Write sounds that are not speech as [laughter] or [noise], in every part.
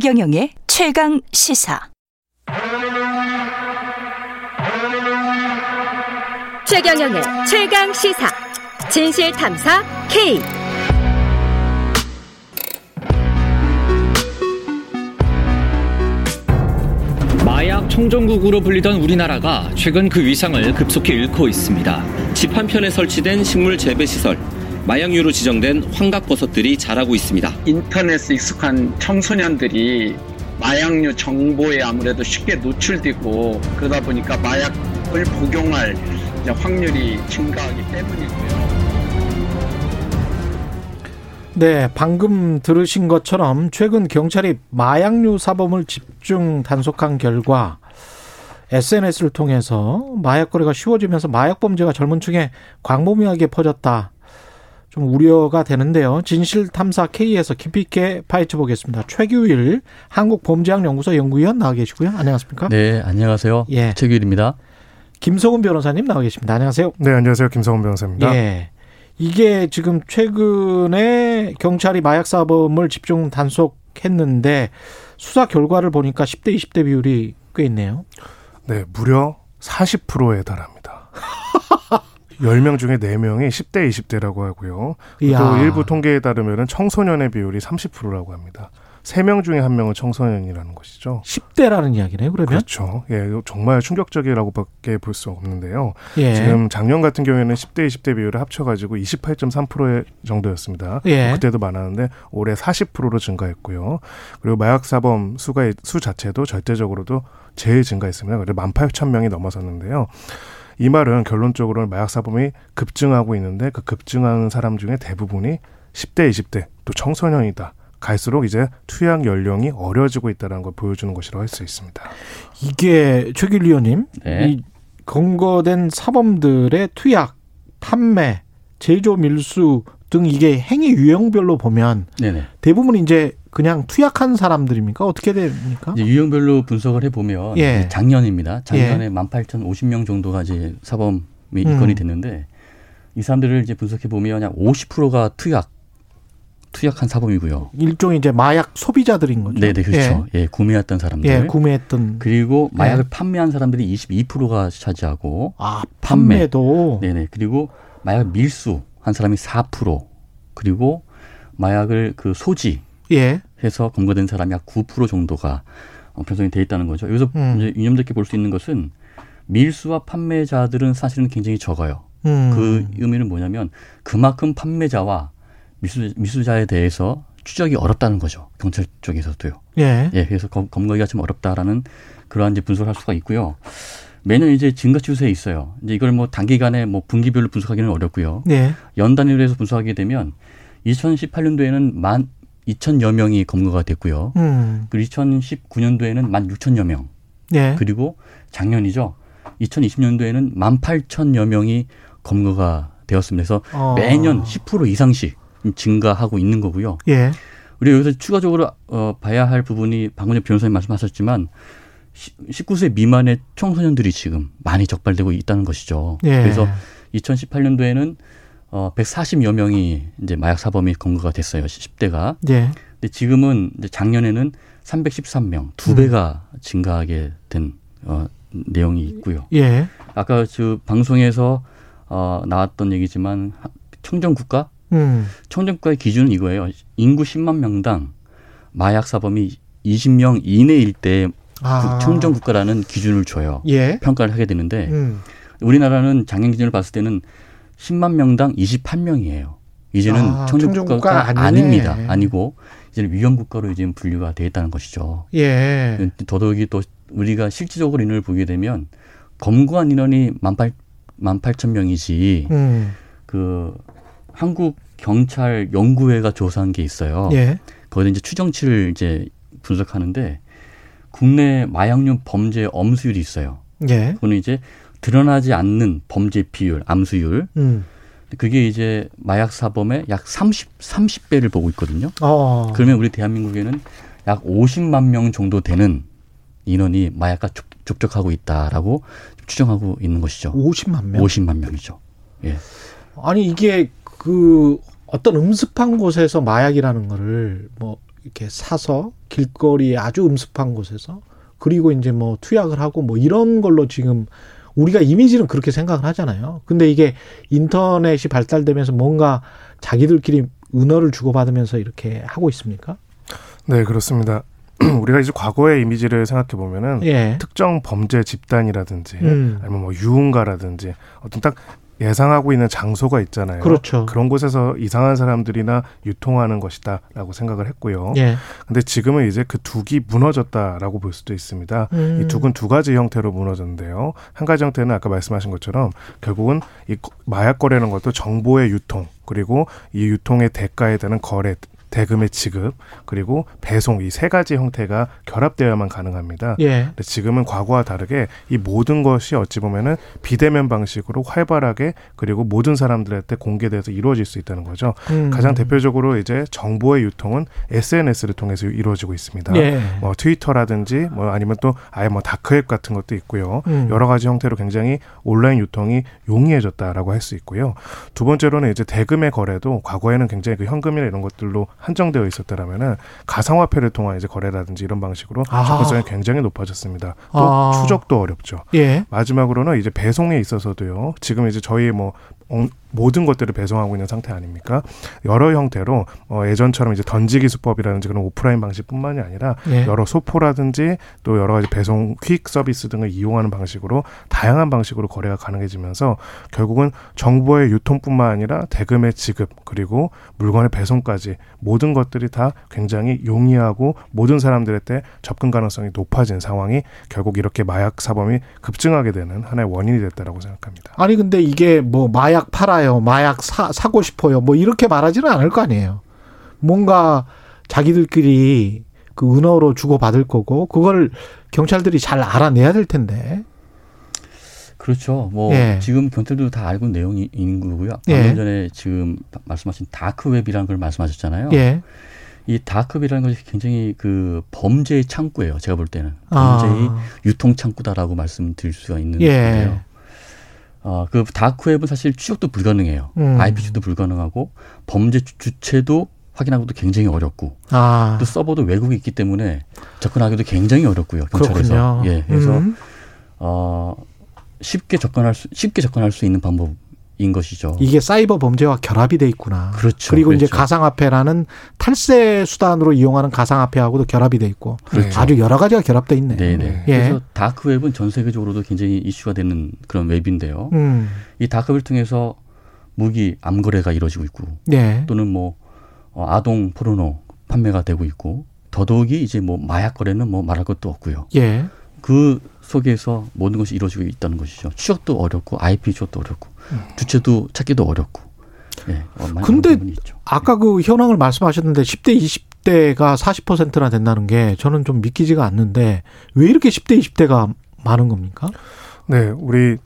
최경영의 최강 시사. 최경영의 최강 시사. 진실 탐사 K. 마약 청정국으로 불리던 우리나라가 최근 그 위상을 급속히 잃고 있습니다. 집 한편에 설치된 식물 재배 시설. 마약류로 지정된 황각버섯들이 자라고 있습니다. 인터넷에 익숙한 청소년들이 마약류 정보에 아무래도 쉽게 노출되고 그러다 보니까 마약을 복용할 확률이 증가하기 때문이고요. 네, 방금 들으신 것처럼 최근 경찰이 마약류 사범을 집중 단속한 결과 SNS를 통해서 마약 거래가 쉬워지면서 마약 범죄가 젊은 층에 광범위하게 퍼졌다. 좀 우려가 되는데요. 진실탐사 K에서 깊이 있게 파헤쳐 보겠습니다. 최규일 한국범죄학연구소 연구위원 나와 계시고요. 안녕하십니까? 네, 안녕하세요. 예. 최규일입니다. 김성훈 변호사님 나와 계십니다. 안녕하세요. 네, 안녕하세요. 김성훈 변호사입니다. 예. 이게 지금 최근에 경찰이 마약 사범을 집중 단속했는데 수사 결과를 보니까 10대 20대 비율이 꽤 있네요. 네, 무려 40%에 달합니다. 10명 중에 4명이 10대, 20대라고 하고요. 또 일부 통계에 따르면 청소년의 비율이 30%라고 합니다. 3명 중에 1명은 청소년이라는 것이죠. 10대라는 이야기네요, 그러면? 그렇죠. 예, 정말 충격적이라고밖에 볼 수 없는데요. 예. 지금 작년 같은 경우에는 10대, 20대 비율을 합쳐가지고 28.3% 정도였습니다. 예. 그때도 많았는데 올해 40%로 증가했고요. 그리고 마약 사범 수가 수 자체도 절대적으로도 제일 증가했습니다. 그래서 18,000명이 넘어섰는데요. 이 말은 결론적으로 마약 사범이 급증하고 있는데 그 급증하는 사람 중에 대부분이 10대, 20대 또 청소년이다. 갈수록 이제 투약 연령이 어려지고 있다는 걸 보여주는 것이라고 할 수 있습니다. 이게 최길 위원님, 네. 이 검거된 사범들의 투약, 판매, 제조 밀수 등 이게 행위 유형별로 보면 네네. 대부분 이제 그냥 투약한 사람들입니까? 어떻게 됩니까? 유형별로 분석을 해보면 예. 작년입니다. 작년에 예. 18,050명 정도가 이제 사범이 입건이 음. 됐는데 이 사람들을 이제 분석해 보면 약 50%가 투약 투약한 사범이고요. 일종의 이제 마약 소비자들인 거죠. 네, 네, 그렇죠. 예, 예 구매했던 사람들. 예, 구매했던. 그리고 마약을 예. 판매한 사람들이 22%가 차지하고. 아, 판매도. 판매. 네네. 그리고 마약 밀수 한 사람이 4%. 그리고 마약을 그 소지. 예. 해서 검거된 사람이 약 9% 정도가 편성이 돼 있다는 거죠. 여기서 음. 이제 유념되게 볼 수 있는 것은 밀수와 판매자들은 사실은 굉장히 적어요. 음. 그 의미는 뭐냐면 그만큼 판매자와 미수, 미수자에 대해서 추적이 어렵다는 거죠. 경찰 쪽에서도요. 예. 예, 그래서 검, 검거기가 좀 어렵다라는 그러한 이제 분석을 할 수가 있고요. 매년 이제 증가 추세에 있어요. 이제 이걸 뭐 단기간에 뭐 분기별로 분석하기는 어렵고요. 예. 연 단위로 해서 분석하게 되면 2018년도에는 만 2천여 명이 검거가 됐고요. 음. 그리고 2019년도에는 만 6천여 명. 예. 그리고 작년이죠. 2020년도에는 만 8천여 명이 검거가 되었습니다. 그래서 어. 매년 10% 이상씩 증가하고 있는 거고요. 예. 우리가 여기서 추가적으로 어, 봐야 할 부분이 방금 전에 변호사님 말씀하셨지만 19세 미만의 청소년들이 지금 많이 적발되고 있다는 것이죠. 예. 그래서 2018년도에는 어 140여 명이 이제 마약 사범이 검거가 됐어요. 10대가. 예. 근데 지금은 이제 작년에는 313명, 두 배가 음. 증가하게 된 어, 내용이 있고요. 예. 아까 그 방송에서 어, 나왔던 얘기지만 청정 국가 음. 청정 국가의 기준은 이거예요. 인구 10만 명당 마약 사범이 20명 이내일 때 아. 청정 국가라는 기준을 줘요. 예. 평가를 하게 되는데 음. 우리나라는 작년 기준을 봤을 때는 10만 명당 28명이에요. 이제는 아, 청정 국가가 아닙니다. 아니고 이제는 위험 국가로 이제 분류가 되어 있다는 것이죠. 예. 더더욱이 또 우리가 실질적으로 인원을 보게 되면 검거한 인원이 18, 18,000 명이지 음. 그 한국 경찰 연구회가 조사한 게 있어요. 예. 거기서 이제 추정치를 이제 분석하는데 국내 마약류 범죄 엄수율이 있어요. 예. 그거는 이제 드러나지 않는 범죄 비율, 암수율. 음. 그게 이제 마약 사범의 약 30, 30배를 보고 있거든요. 어. 그러면 우리 대한민국에는 약 50만 명 정도 되는 인원이 마약과 접촉하고 있다라고 추정하고 있는 것이죠. 50만 명? 50만 명이죠. 예. 아니 이게 그 어떤 음습한 곳에서 마약이라는 거를 뭐 이렇게 사서 길거리에 아주 음습한 곳에서 그리고 이제 뭐 투약을 하고 뭐 이런 걸로 지금 우리가 이미지는 그렇게 생각을 하잖아요. 근데 이게 인터넷이 발달되면서 뭔가 자기들끼리 은어를 주고받으면서 이렇게 하고 있습니까? 네, 그렇습니다. [clears throat] 우리가 이제 과거의 이미지를 생각해 보면은 예. 특정 범죄 집단이라든지 음. 아니면 뭐 유흥가라든지 어떤 딱 예상하고 있는 장소가 있잖아요. 그렇죠. 그런 곳에서 이상한 사람들이나 유통하는 것이다라고 생각을 했고요. 예. 근데 지금은 이제 그 둑이 무너졌다라고 볼 수도 있습니다. 음. 이 둑은 두 가지 형태로 무너졌는데요. 한 가지 형태는 아까 말씀하신 것처럼 결국은 이 마약 거래는 것도 정보의 유통 그리고 이 유통의 대가에 대한 거래 대금의 지급 그리고 배송 이 세 가지 형태가 결합되어야만 가능합니다. 예. 근데 지금은 과거와 다르게 이 모든 것이 어찌 보면은 비대면 방식으로 활발하게 그리고 모든 사람들한테 공개돼서 이루어질 수 있다는 거죠. 음. 가장 대표적으로 이제 정보의 유통은 SNS를 통해서 이루어지고 있습니다. 예. 뭐 트위터라든지 뭐 아니면 또 아예 뭐 다크웹 같은 것도 있고요. 음. 여러 가지 형태로 굉장히 온라인 유통이 용이해졌다라고 할 수 있고요. 두 번째로는 이제 대금의 거래도 과거에는 굉장히 그 현금이나 이런 것들로 한정되어 있었다라면은 가상화폐를 통한 이제 거래라든지 이런 방식으로 접근성이 굉장히 높아졌습니다. 또 아. 추적도 어렵죠. 예. 마지막으로는 이제 배송에 있어서도요. 지금 이제 저희 뭐 모든 것들을 배송하고 있는 상태 아닙니까? 여러 형태로 어, 예전처럼 이제 던지기 수법이라든지 그런 오프라인 방식뿐만이 아니라 예. 여러 소포라든지 또 여러 가지 배송 퀵 서비스 등을 이용하는 방식으로 다양한 방식으로 거래가 가능해지면서 결국은 정보의 유통뿐만 아니라 대금의 지급 그리고 물건의 배송까지 모든 것들이 다 굉장히 용이하고 모든 사람들한테 접근 가능성이 높아진 상황이 결국 이렇게 마약 사범이 급증하게 되는 하나의 원인이 됐다라고 생각합니다. 아니 근데 이게 뭐 마약 팔아 살아요. 마약 사, 사고 싶어요. 뭐 이렇게 말하지는 않을 거 아니에요. 뭔가 자기들끼리 그 은어로 주고받을 거고 그걸 경찰들이 잘 알아내야 될 텐데. 그렇죠. 뭐 예. 지금 경찰도 다 알고 있는 내용이 있는 거고요. 방금 예. 전에 지금 말씀하신 다크웹이라는 걸 말씀하셨잖아요. 예. 이 다크웹이라는 것이 굉장히 그 범죄의 창구예요. 제가 볼 때는 범죄의 아. 유통 창구다라고 말씀드릴 수가 있는 예. 건데요. 어, 그 다크웹은 사실 추적도 불가능해요. 음. IP 추도 불가능하고 범죄 주체도 확인하고도 굉장히 어렵고 아. 또 서버도 외국에 있기 때문에 접근하기도 굉장히 어렵고요. 경찰에서. 그렇군요. 예. 그래서 음. 어 쉽게 접근할 수 쉽게 접근할 수 있는 방법 인 것이죠. 이게 사이버 범죄와 결합이 돼 있구나. 그렇죠. 그리고 그렇죠. 이제 가상화폐라는 탈세 수단으로 이용하는 가상화폐하고도 결합이 돼 있고 그렇죠. 아주 여러 가지가 결합돼 있네. 네네. 예. 그래서 다크웹은 전 세계적으로도 굉장히 이슈가 되는 그런 웹인데요. 음. 이 다크웹을 통해서 무기 암거래가 이루어지고 있고 예. 또는 뭐 어, 아동 포르노 판매가 되고 있고 더더욱이 이제 뭐 마약 거래는 뭐 말할 것도 없고요. 예. 그 속에서 모든 것이 이루어지고 있다는 것이죠. 추적도 어렵고 IP 추적도 어렵고 음. 주체도 찾기도 어렵고. 예, 어, 근데 아까 그 현황을 말씀하셨는데 10대 20대가 40%나 된다는 게 저는 좀 믿기지가 않는데 왜 이렇게 10대 20대가 많은 겁니까? 네, 우리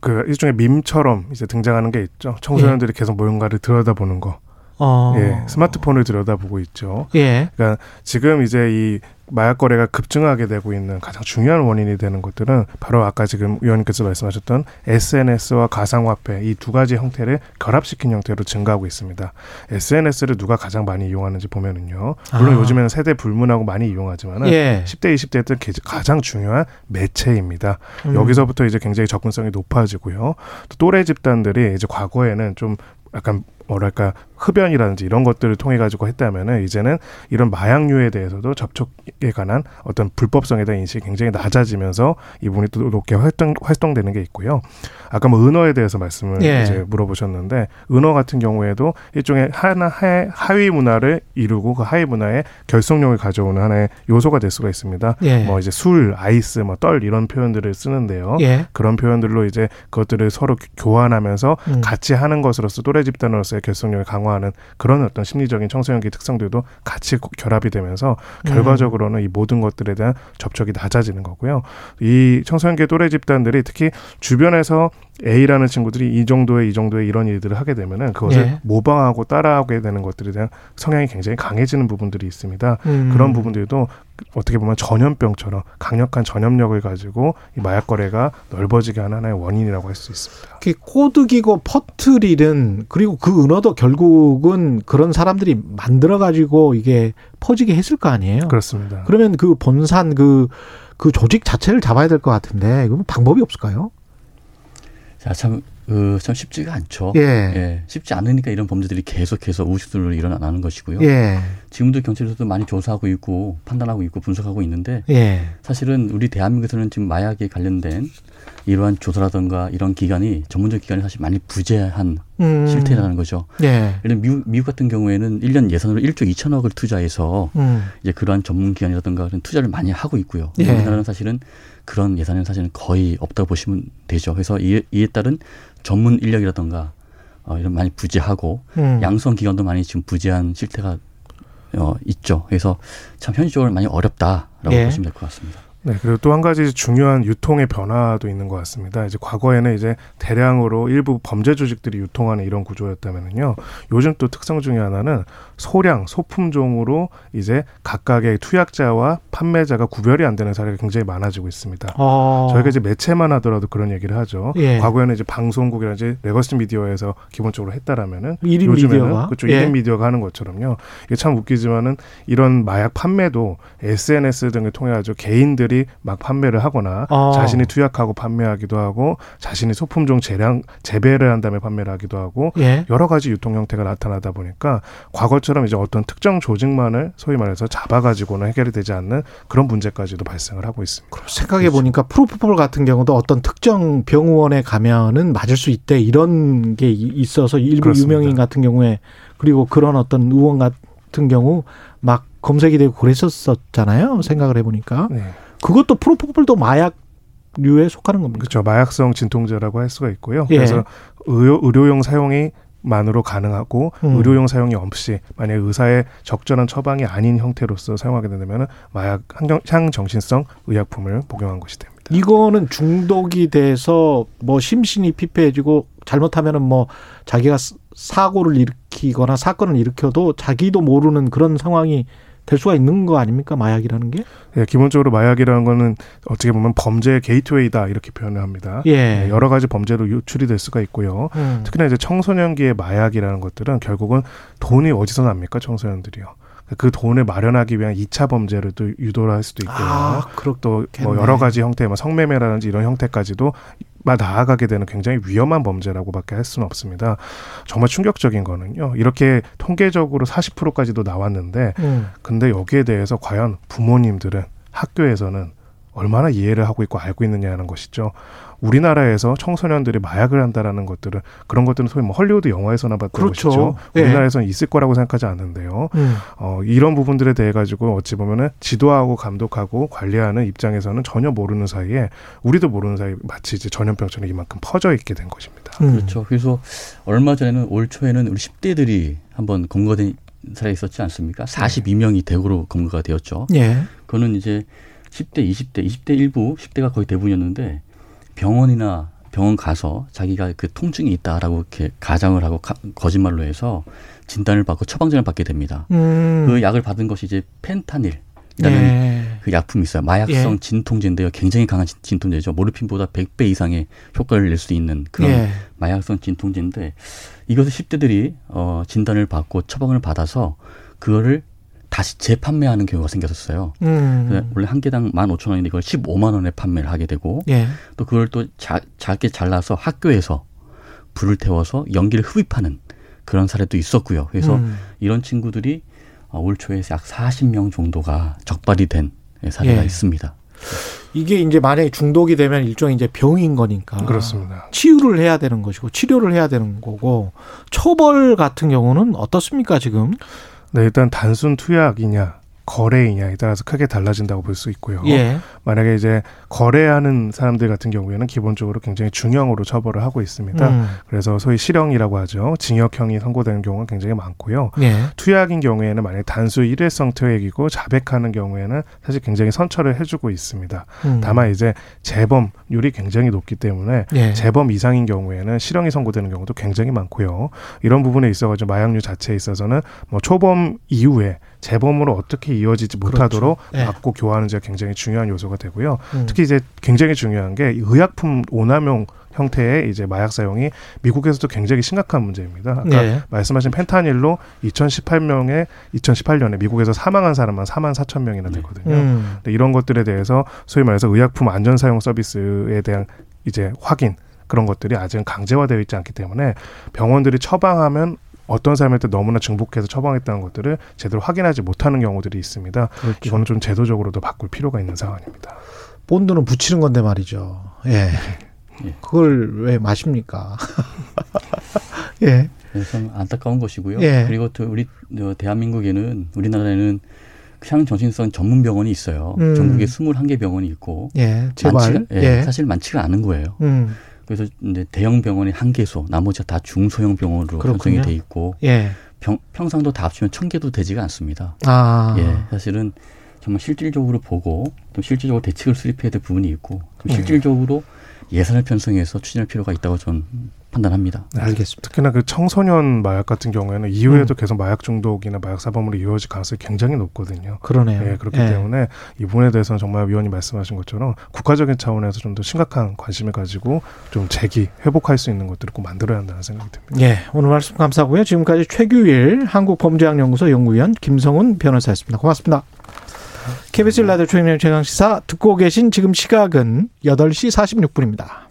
그 일종의 밈처럼 이제 등장하는 게 있죠. 청소년들이 예. 계속 뭔가를 들여다보는 거. 어. 예, 스마트폰을 들여다보고 있죠. 예. 그러니까 지금 이제 이 마약 거래가 급증하게 되고 있는 가장 중요한 원인이 되는 것들은 바로 아까 지금 위원님께서 말씀하셨던 SNS와 가상화폐 이 두 가지 형태를 결합시킨 형태로 증가하고 있습니다. SNS를 누가 가장 많이 이용하는지 보면은요. 물론 아. 요즘에는 세대 불문하고 많이 이용하지만은 예. 10대, 20대 때 가장 중요한 매체입니다. 음. 여기서부터 이제 굉장히 접근성이 높아지고요. 또 또래 집단들이 이제 과거에는 좀 약간 뭐랄까 흡연이라든지 이런 것들을 통해 가지고 했다면은 이제는 이런 마약류에 대해서도 접촉에 관한 어떤 불법성에 대한 인식이 굉장히 낮아지면서 이 부분이 또 높게 활동 활동되는 게 있고요. 아까 뭐 은어에 대해서 말씀을 예. 이제 물어보셨는데 은어 같은 경우에도 일종의 하나 하위 문화를 이루고 그 하위 문화의 결속력을 가져오는 하나의 요소가 될 수가 있습니다. 예. 뭐 이제 술, 아이스, 뭐 떨 이런 표현들을 쓰는데요. 예. 그런 표현들로 이제 그것들을 서로 교환하면서 음. 같이 하는 것으로서 또래 집단으로서 의 결속력을 강화 강화하는 그런 어떤 심리적인 청소년기 특성들도 같이 결합이 되면서 결과적으로는 이 모든 것들에 대한 접촉이 낮아지는 거고요. 이 청소년기 또래 집단들이 특히 주변에서 A라는 친구들이 이 정도의 이 정도의 이런 일들을 하게 되면은 그것을 예. 모방하고 따라하게 되는 것들에 대한 성향이 굉장히 강해지는 부분들이 있습니다. 음. 그런 부분들도 어떻게 보면 전염병처럼 강력한 전염력을 가지고 이 마약 거래가 넓어지게 하는 하나의 원인이라고 할 수 있습니다. 코드기고 퍼트릴은 그리고 그 은어도 결국은 그런 사람들이 만들어 가지고 이게 퍼지게 했을 거 아니에요. 그렇습니다. 그러면 그 본산 그그 그 조직 자체를 잡아야 될 것 같은데 그럼 방법이 없을까요? 자, 참, 그, 참 쉽지가 않죠. 예. 예. 쉽지 않으니까 이런 범죄들이 계속해서 우후죽순으로 일어나는 것이고요. 예. 지금도 경찰에서도 많이 조사하고 있고 판단하고 있고 분석하고 있는데 예. 사실은 우리 대한민국에서는 지금 마약에 관련된 이러한 조사라든가 이런 기관이 전문적 기관이 사실 많이 부재한 음. 실태라는 거죠. 예. 예를 미국, 미국 같은 경우에는 1년 예산으로 1조 2천억을 투자해서 음. 이제 그러한 전문 기관이라든가 그런 투자를 많이 하고 있고요. 예. 우리나라는 사실은 그런 예산은 사실은 거의 없다고 보시면 되죠. 그래서 이에, 이에 따른 전문 인력이라든가 어, 이런 많이 부재하고 음. 양성 기관도 많이 지금 부재한 실태가 어, 있죠. 그래서 참 현실적으로 많이 어렵다라고 예. 보시면 될 것 같습니다. 네, 그리고 또 한 가지 중요한 유통의 변화도 있는 것 같습니다. 이제 과거에는 이제 대량으로 일부 범죄 조직들이 유통하는 이런 구조였다면은요. 요즘 또 특성 중에 하나는 소량, 소품종으로 이제 각각의 투약자와 판매자가 구별이 안 되는 사례가 굉장히 많아지고 있습니다. 아. 저희가 이제 매체만 하더라도 그런 얘기를 하죠. 예. 과거에는 이제 방송국이라든지 legacy media에서 기본적으로 했다라면은 요즘에는 미디어가? 그렇죠. 예. 1인 미디어가 하는 것처럼요. 이게 참 웃기지만은 이런 마약 판매도 SNS 등을 통해 가지고 개인들이 사람들이 막 판매를 하거나 아. 자신이 투약하고 판매하기도 하고 자신이 소품종 재량 재배를 한 다음에 판매를 하기도 하고 예. 여러 가지 유통 형태가 나타나다 보니까 과거처럼 이제 어떤 특정 조직만을 소위 말해서 잡아가지고는 해결이 되지 않는 그런 문제까지도 발생을 하고 있습니다. 생각해 보니까 프로포폴 같은 경우도 어떤 특정 병원에 가면은 맞을 수 있대 이런 게 있어서 일부 그렇습니다. 유명인 같은 경우에 그리고 그런 어떤 의원 같은 경우 막 검색이 되고 그랬었잖아요. 생각을 해보니까. 네. 그것도 프로포폴도 마약 류에 속하는 겁니다. 그렇죠. 마약성 진통제라고 할 수가 있고요. 예. 그래서 의료, 의료용 사용이 만으로 가능하고 음. 의료용 사용이 없이 만약 의사의 적절한 처방이 아닌 형태로서 사용하게 된다면 마약 향정신성 의약품을 복용한 것이 됩니다. 이거는 중독이 돼서 뭐 심신이 피폐해지고 잘못하면은 뭐 자기가 사고를 일으키거나 사건을 일으켜도 자기도 모르는 그런 상황이 될 수가 있는 거 아닙니까 마약이라는 게? 예, 기본적으로 마약이라는 거는 어떻게 보면 범죄의 게이트웨이다 이렇게 표현을 합니다. 예. 예 여러 가지 범죄로 유출이 될 수가 있고요. 음. 특히나 이제 청소년기의 마약이라는 것들은 결국은 돈이 어디서 납니까 청소년들이요. 그 돈을 마련하기 위한 2차 범죄를 또 유도를 할 수도 있고요. 아, 또 뭐 여러 가지 형태, 뭐 성매매라든지 이런 형태까지도 막 나아가게 되는 굉장히 위험한 범죄라고밖에 할 수는 없습니다. 정말 충격적인 거는요. 이렇게 통계적으로 40%까지도 나왔는데, 음. 근데 여기에 대해서 과연 부모님들은 학교에서는 얼마나 이해를 하고 있고 알고 있느냐는 것이죠. 우리나라에서 청소년들이 마약을 한다라는 것들은 그런 것들은 소위 뭐 헐리우드 영화에서나 봤던 그렇죠. 것이죠. 예. 우리나라에서는 있을 거라고 생각하지 않는데요. 음. 어, 이런 부분들에 대해 가지고 어찌 보면은 지도하고 감독하고 관리하는 입장에서는 전혀 모르는 사이에 우리도 모르는 사이 에 마치 이제 전염병처럼 이만큼 퍼져 있게 된 것입니다. 음. 그렇죠. 그래서 얼마 전에는 올 초에는 우리 10대들이 한번 검거된 사례 있었지 않습니까? 42명이 대구로 검거가 되었죠. 예. 그거는 이제 10대, 20대, 20대 일부, 10대가 거의 대부분이었는데 병원이나 병원 가서 자기가 그 통증이 있다라고 이렇게 가정을 하고 가, 거짓말로 해서 진단을 받고 처방전을 받게 됩니다. 음. 그 약을 받은 것이 이제 펜타닐이라는 예. 그 약품이 있어요. 마약성 예. 진통제인데요. 굉장히 강한 진 통제죠. 모르핀보다 100배 이상의 효과를 낼 수 있는 그런 예. 마약성 진통제인데 이것을 10대들이 어 진단을 받고 처방을 받아서 그거를 다시 재판매하는 경우가 생겼었어요. 음. 원래 한 개당 만 오천 원인데 이걸 십오만 원에 판매를 하게 되고 예. 또 그걸 또 자, 작게 잘라서 학교에서 불을 태워서 연기를 흡입하는 그런 사례도 있었고요. 그래서 음. 이런 친구들이 어, 올 초에 약 사십 명 정도가 적발이 된 사례가 예. 있습니다. 이게 이제 만약에 중독이 되면 일종의 이제 병인 거니까. 그렇습니다. 치유를 해야 되는 것이고 치료를 해야 되는 거고 처벌 같은 경우는 어떻습니까 지금? 네, 일단 단순 투약이냐 거래이냐에 따라서 크게 달라진다고 볼 수 있고요. 예. 만약에 이제 거래하는 사람들 같은 경우에는 기본적으로 굉장히 중형으로 처벌을 하고 있습니다. 음. 그래서 소위 실형이라고 하죠. 징역형이 선고되는 경우가 굉장히 많고요. 예. 투약인 경우에는 만약에 단수 일회성 투약이고 자백하는 경우에는 사실 굉장히 선처를 해주고 있습니다. 음. 다만 이제 재범률이 굉장히 높기 때문에 예. 재범 이상인 경우에는 실형이 선고되는 경우도 굉장히 많고요. 이런 부분에 있어가지고 마약류 자체에 있어서는 뭐 초범 이후에 재범으로 어떻게 이어지지 그렇죠. 못하도록 그렇죠. 막고 교화하는지가 굉장히 중요한 요소가 되고요. 음. 특히 이제 굉장히 중요한 게 의약품 오남용 형태의 이제 마약 사용이 미국에서도 굉장히 심각한 문제입니다. 아까 네. 말씀하신 펜타닐로 2018명에 2018년에 미국에서 사망한 사람만 4만 4천 명이나 되거든요. 음. 이런 것들에 대해서 소위 말해서 의약품 안전 사용 서비스에 대한 이제 확인 그런 것들이 아직은 강제화되어 있지 않기 때문에 병원들이 처방하면 어떤 사람한테 너무나 증폭해서 처방했다는 것들을 제대로 확인하지 못하는 경우들이 있습니다. 그렇죠. 이거는 좀 제도적으로도 바꿀 필요가 있는 상황입니다. 본드는 붙이는 건데 말이죠. 예. 예. 그걸 왜 마십니까? [laughs] 예. 참 안타까운 것이고요. 예. 그리고 또 우리 대한민국에는 우리나라에는 향정신성 전문 병원이 있어요. 음. 전국에 21개 병원이 있고 예, 제발. 많지가, 예, 예. 사실 많지가 않은 거예요. 음. 그래서 이제 대형 병원이 한 개소, 나머지가 다 중소형 병원으로 그렇군요. 편성이 돼 있고 예. 병, 평상도 다 합치면 천 개도 되지가 않습니다. 아. 예, 사실은 정말 실질적으로 보고 또 실질적으로 대책을 수립해야 될 부분이 있고 또 네. 실질적으로 예 산을 편성해서 추진할 필요가 있다고 저는 판단합니다. 네, 알겠습니다. 특히나 그 청소년 마약 같은 경우에는 이후에도 음. 계속 마약 중독이나 마약 사범으로 이어질 가능성이 굉장히 높거든요. 그러네요. 네, 그렇기 네. 때문에 이 부분에 대해서는 정말 위원님 말씀하신 것처럼 국가적인 차원에서 좀 더 심각한 관심을 가지고 좀 재기 회복할 수 있는 것들을 꼭 만들어야 한다는 생각이 듭니다. 예, 오늘 말씀 감사하고요. 지금까지 최규일 한국범죄학연구소 연구위원 김성훈 변호사였습니다. 고맙습니다. KBS 라디오 최경영 최강시사 듣고 계신 지금 시각은 8시 46분입니다.